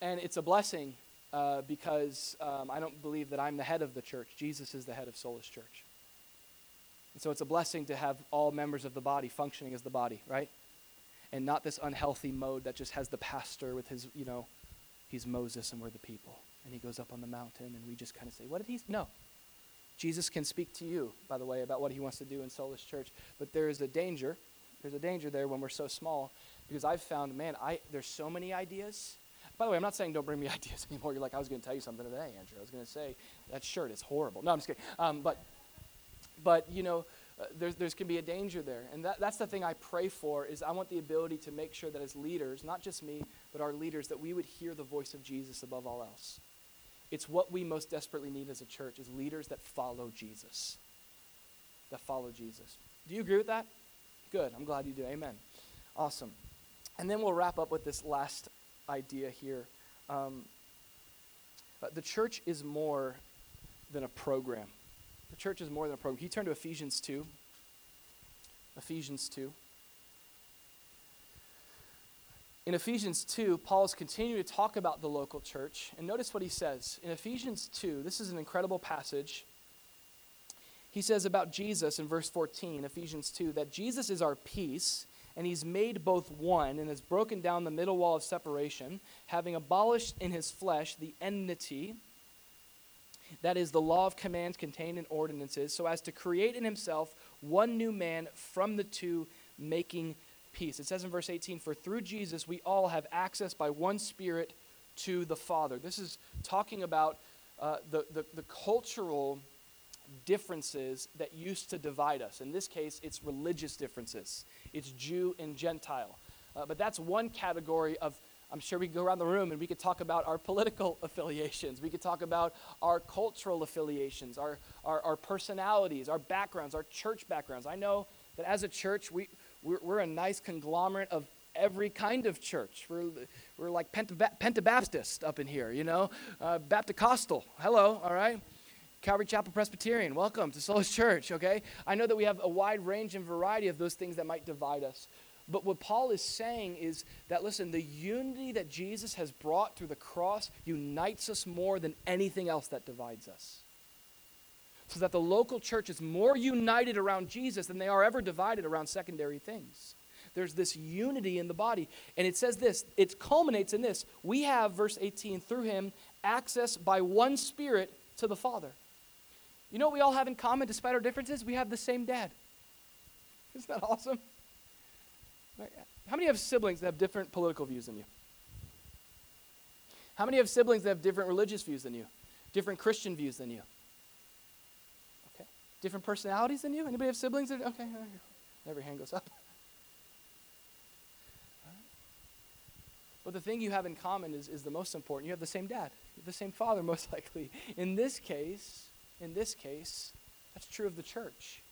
and it's a blessing uh, because um, I don't believe that I'm the head of the church. Jesus is the head of Solas Church. And so it's a blessing to have all members of the body functioning as the body, right? And not this unhealthy mode that just has the pastor with his, you know, he's Moses and we're the people. And he goes up on the mountain and we just kind of say, what did he? No. Jesus can speak to you, by the way, about what he wants to do in Solas Church. But there is a danger there's a danger there when we're so small because I've found, man, I, there's so many ideas. By the way, I'm not saying don't bring me ideas anymore. You're like, I was going to tell you something today, Andrew. I was going to say, that shirt is horrible. No, I'm just kidding. Um, but, but, you know, uh, there's, there's can be a danger there. And that, that's the thing I pray for is I want the ability to make sure that as leaders, not just me, but our leaders, that we would hear the voice of Jesus above all else. It's what we most desperately need as a church is leaders that follow Jesus. That follow Jesus. Do you agree with that? Good. I'm glad you do. Amen. Awesome. And then we'll wrap up with this last idea here. Um, uh, the church is more than a program. The church is more than a program. Can you turn to Ephesians 2? Ephesians 2. In Ephesians 2, Paul is continuing to talk about the local church. And notice what he says. In Ephesians 2, this is an incredible passage. He says about Jesus in verse 14, Ephesians 2, that Jesus is our peace, and he's made both one, and has broken down the middle wall of separation, having abolished in his flesh the enmity, that is, the law of commands contained in ordinances, so as to create in himself one new man from the two, making peace. It says in verse 18, For through Jesus we all have access by one Spirit to the Father. This is talking about uh, the, the, the cultural differences that used to divide us. In this case, it's religious differences, it's Jew and Gentile. Uh, but that's one category of I'm sure we could go around the room and we could talk about our political affiliations. We could talk about our cultural affiliations, our, our, our, personalities, our backgrounds, our church backgrounds. I know that as a church, we, we're, we're a nice conglomerate of every kind of church. We're, we're like Pentabaptist up in here, you know, uh, Baptist-costal. Hello, all right? Calvary Chapel Presbyterian, welcome to Solas Church, okay? I know that we have a wide range and variety of those things that might divide us. But what Paul is saying is that, listen, the unity that Jesus has brought through the cross unites us more than anything else that divides us. So that the local church is more united around Jesus than they are ever divided around secondary things. there's this unity in the body. And it says this it culminates in this. We have, verse 18, through him, access by one Spirit to the Father. You know what we all have in common despite our differences? We have the same dad. Isn't that awesome? How many have siblings that have different political views than you? How many have siblings that have different religious views than you? Different Christian views than you? Okay. Different personalities than you? Anybody have siblings that okay, every hand goes up. But the thing you have in common is, is the most important. You have the same dad, the same father, most likely. In this case, in this case, that's true of the church.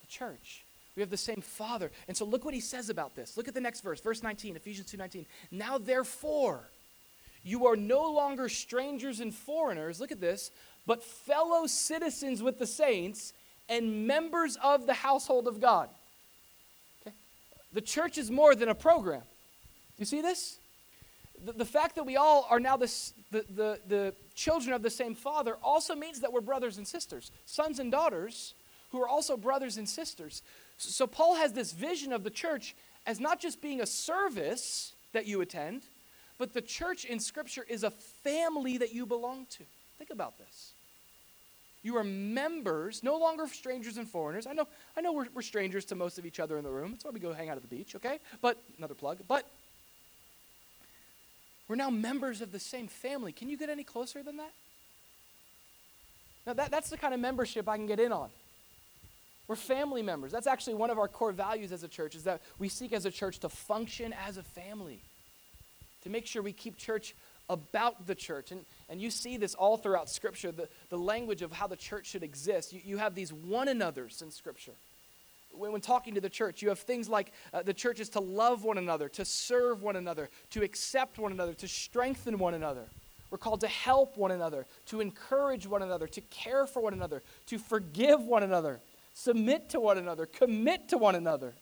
The church. We have the same Father. And so look what he says about this. Look at the next verse, verse 19, Ephesians 2:19. Now therefore, you are no longer strangers and foreigners, look at this, but fellow citizens with the saints and members of the household of God. Okay? The church is more than a program. Do you see this? The, the fact that we all are now this, the, the, the children of the same Father also means that we're brothers and sisters, sons and daughters who are also brothers and sisters. So, Paul has this vision of the church as not just being a service that you attend, but the church in Scripture is a family that you belong to. Think about this. You are members, no longer strangers and foreigners. I know, I know we're, we're strangers to most of each other in the room. That's why we go hang out at the beach, okay? But, another plug. But we're now members of the same family. Can you get any closer than that? Now, that, that's the kind of membership I can get in on. We're family members. That's actually one of our core values as a church is that we seek as a church to function as a family, to make sure we keep church about the church. And, and you see this all throughout Scripture, the, the language of how the church should exist. You, you have these one another's in Scripture. When, when talking to the church, you have things like uh, the church is to love one another, to serve one another, to accept one another, to strengthen one another. We're called to help one another, to encourage one another, to care for one another, to forgive one another submit to one another, commit to one another,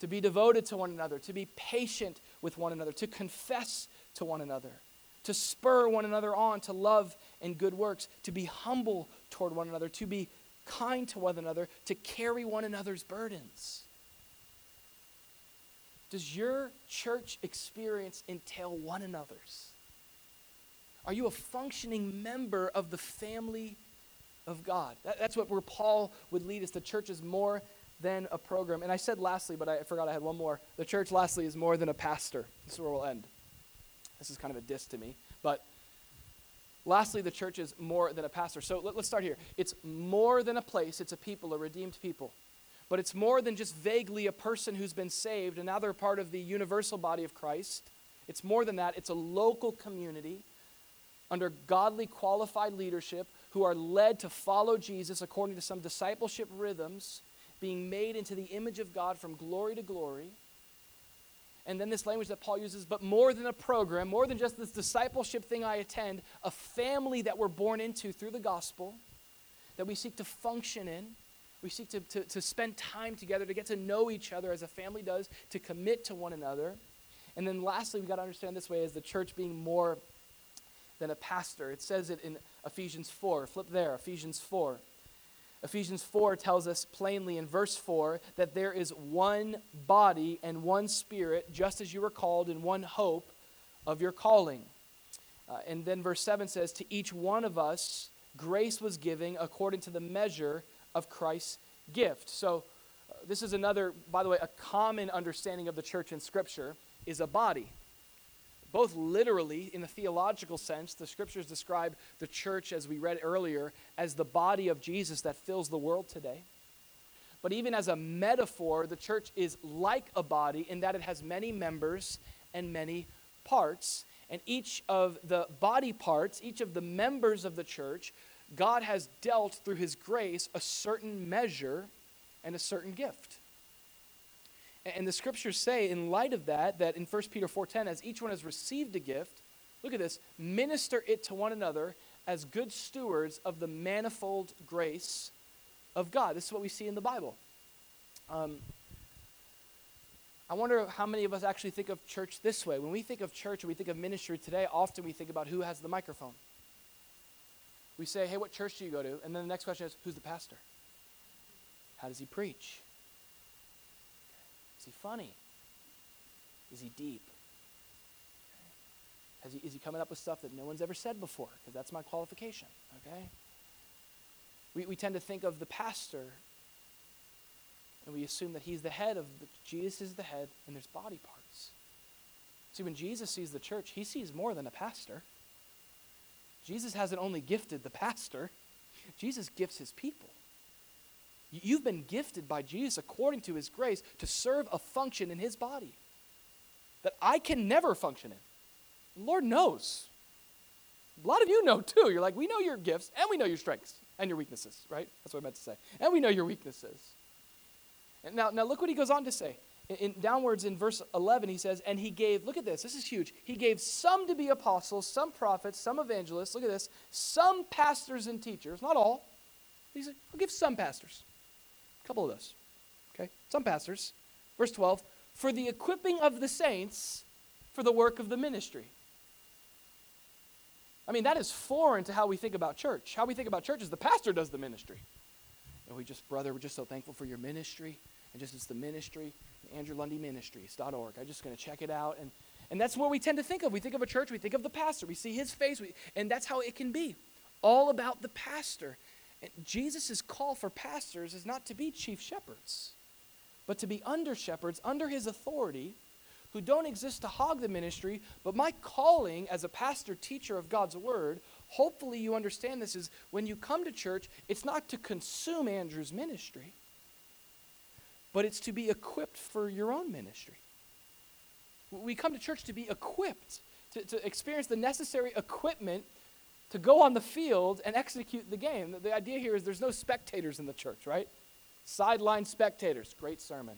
to be devoted to one another, to be patient with one another, to confess to one another, to spur one another on to love and good works, to be humble toward one another, to be kind to one another, to carry one another's burdens. Does your church experience entail one another's? Are you a functioning member of the family of God. That, that's what where Paul would lead us. The church is more than a program. And I said lastly, but I forgot I had one more. The church, lastly, is more than a pastor. This is where we'll end. This is kind of a diss to me. But lastly, the church is more than a pastor. So let, let's start here. It's more than a place, it's a people, a redeemed people. But it's more than just vaguely a person who's been saved and now they're part of the universal body of Christ. It's more than that. It's a local community under godly, qualified leadership who are led to follow Jesus according to some discipleship rhythms, being made into the image of God from glory to glory. And then this language that Paul uses, but more than a program, more than just this discipleship thing I attend, a family that we're born into through the gospel, that we seek to function in. We seek to, to, to spend time together, to get to know each other as a family does, to commit to one another. And then lastly, we've got to understand this way as the church being more than a pastor. It says it in Ephesians 4. Flip there, Ephesians 4. Ephesians 4 tells us plainly in verse 4 that there is one body and one spirit, just as you were called in one hope of your calling. Uh, and then verse 7 says, To each one of us grace was given according to the measure of Christ's gift. So, uh, this is another, by the way, a common understanding of the church in Scripture is a body both literally, in the theological sense, the scriptures describe the church, as we read earlier, as the body of Jesus that fills the world today. But even as a metaphor, the church is like a body in that it has many members and many parts. And each of the body parts, each of the members of the church, God has dealt through his grace a certain measure and a certain gift. And the scriptures say, in light of that, that in 1 Peter 4.10, as each one has received a gift, look at this, minister it to one another as good stewards of the manifold grace of God. This is what we see in the Bible. Um, I wonder how many of us actually think of church this way. When we think of church or we think of ministry today, often we think about who has the microphone. We say, hey, what church do you go to? And then the next question is, who's the pastor? How does he preach? Is he funny? Is he deep? He, is he coming up with stuff that no one's ever said before? Because that's my qualification, okay? We, we tend to think of the pastor and we assume that he's the head of the, Jesus is the head and there's body parts. See, when Jesus sees the church, he sees more than a pastor. Jesus hasn't only gifted the pastor, Jesus gifts his people. You've been gifted by Jesus according to his grace to serve a function in his body that I can never function in. Lord knows. A lot of you know too. You're like, we know your gifts and we know your strengths and your weaknesses, right? That's what I meant to say. And we know your weaknesses. And now, now look what he goes on to say. In, in, downwards in verse 11, he says, And he gave, look at this, this is huge. He gave some to be apostles, some prophets, some evangelists, look at this, some pastors and teachers, not all. He said, I'll give some pastors. A couple of those. Okay? Some pastors. Verse 12, for the equipping of the saints for the work of the ministry. I mean, that is foreign to how we think about church. How we think about church is the pastor does the ministry. And we just, brother, we're just so thankful for your ministry. And just it's the ministry, Andrew Lundy Ministries.org. I'm just going to check it out. And, and that's what we tend to think of. We think of a church, we think of the pastor, we see his face, we, and that's how it can be. All about the pastor. Jesus' call for pastors is not to be chief shepherds, but to be under shepherds, under his authority, who don't exist to hog the ministry, but my calling as a pastor teacher of God's word, hopefully you understand this, is when you come to church, it's not to consume Andrew's ministry, but it's to be equipped for your own ministry. We come to church to be equipped, to, to experience the necessary equipment to go on the field and execute the game. The, idea here is there's no spectators in the church, right? Sideline spectators. Great sermon.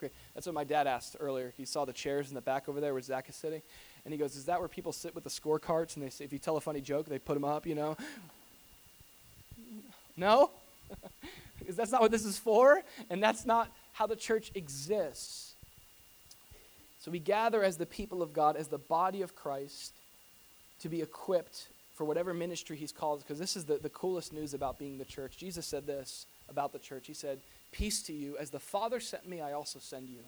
Great. That's what my dad asked earlier. He saw the chairs in the back over there where Zach is sitting. And he goes, Is that where people sit with the scorecards and they say, if you tell a funny joke, they put them up, you know? No? because that's not what this is for, and that's not how the church exists. So we gather as the people of God, as the body of Christ, to be equipped for whatever ministry he's called, because this is the, the coolest news about being the church. Jesus said this about the church. He said, Peace to you. As the Father sent me, I also send you.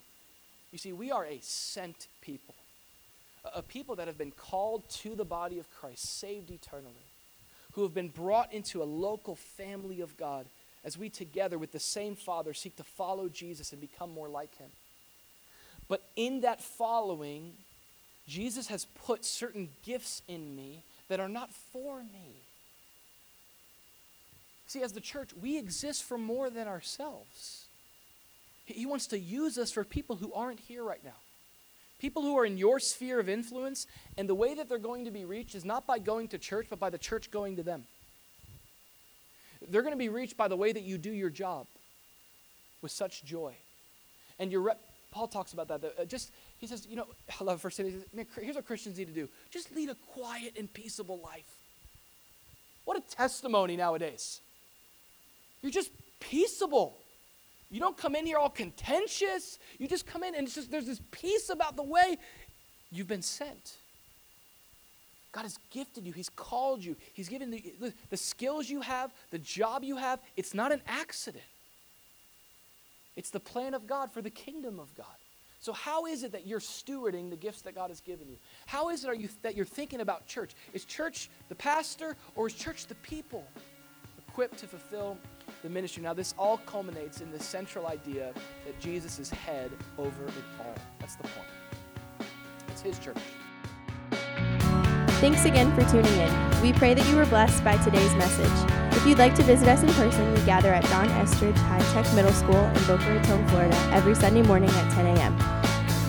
You see, we are a sent people, a, a people that have been called to the body of Christ, saved eternally, who have been brought into a local family of God as we together with the same Father seek to follow Jesus and become more like him. But in that following, Jesus has put certain gifts in me that are not for me. See, as the church, we exist for more than ourselves. He wants to use us for people who aren't here right now. People who are in your sphere of influence, and the way that they're going to be reached is not by going to church, but by the church going to them. They're going to be reached by the way that you do your job with such joy. And your rep, Paul talks about that. uh, just he says, you know, I love First Timothy. Here's what Christians need to do: just lead a quiet and peaceable life. What a testimony nowadays. You're just peaceable. You don't come in here all contentious. You just come in and it's just there's this peace about the way you've been sent. God has gifted you, He's called you, He's given the, the, skills you have, the job you have. It's not an accident, it's the plan of God for the kingdom of God. So, how is it that you're stewarding the gifts that God has given you? How is it are you, that you're thinking about church? Is church the pastor or is church the people equipped to fulfill the ministry? Now, this all culminates in the central idea that Jesus is head over it all. That's the point. It's His church. Thanks again for tuning in. We pray that you were blessed by today's message. If you'd like to visit us in person, we gather at Don Estridge High Tech Middle School in Boca Raton, Florida, every Sunday morning at 10 a.m.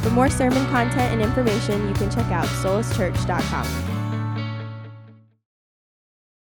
For more sermon content and information, you can check out solaschurch.com.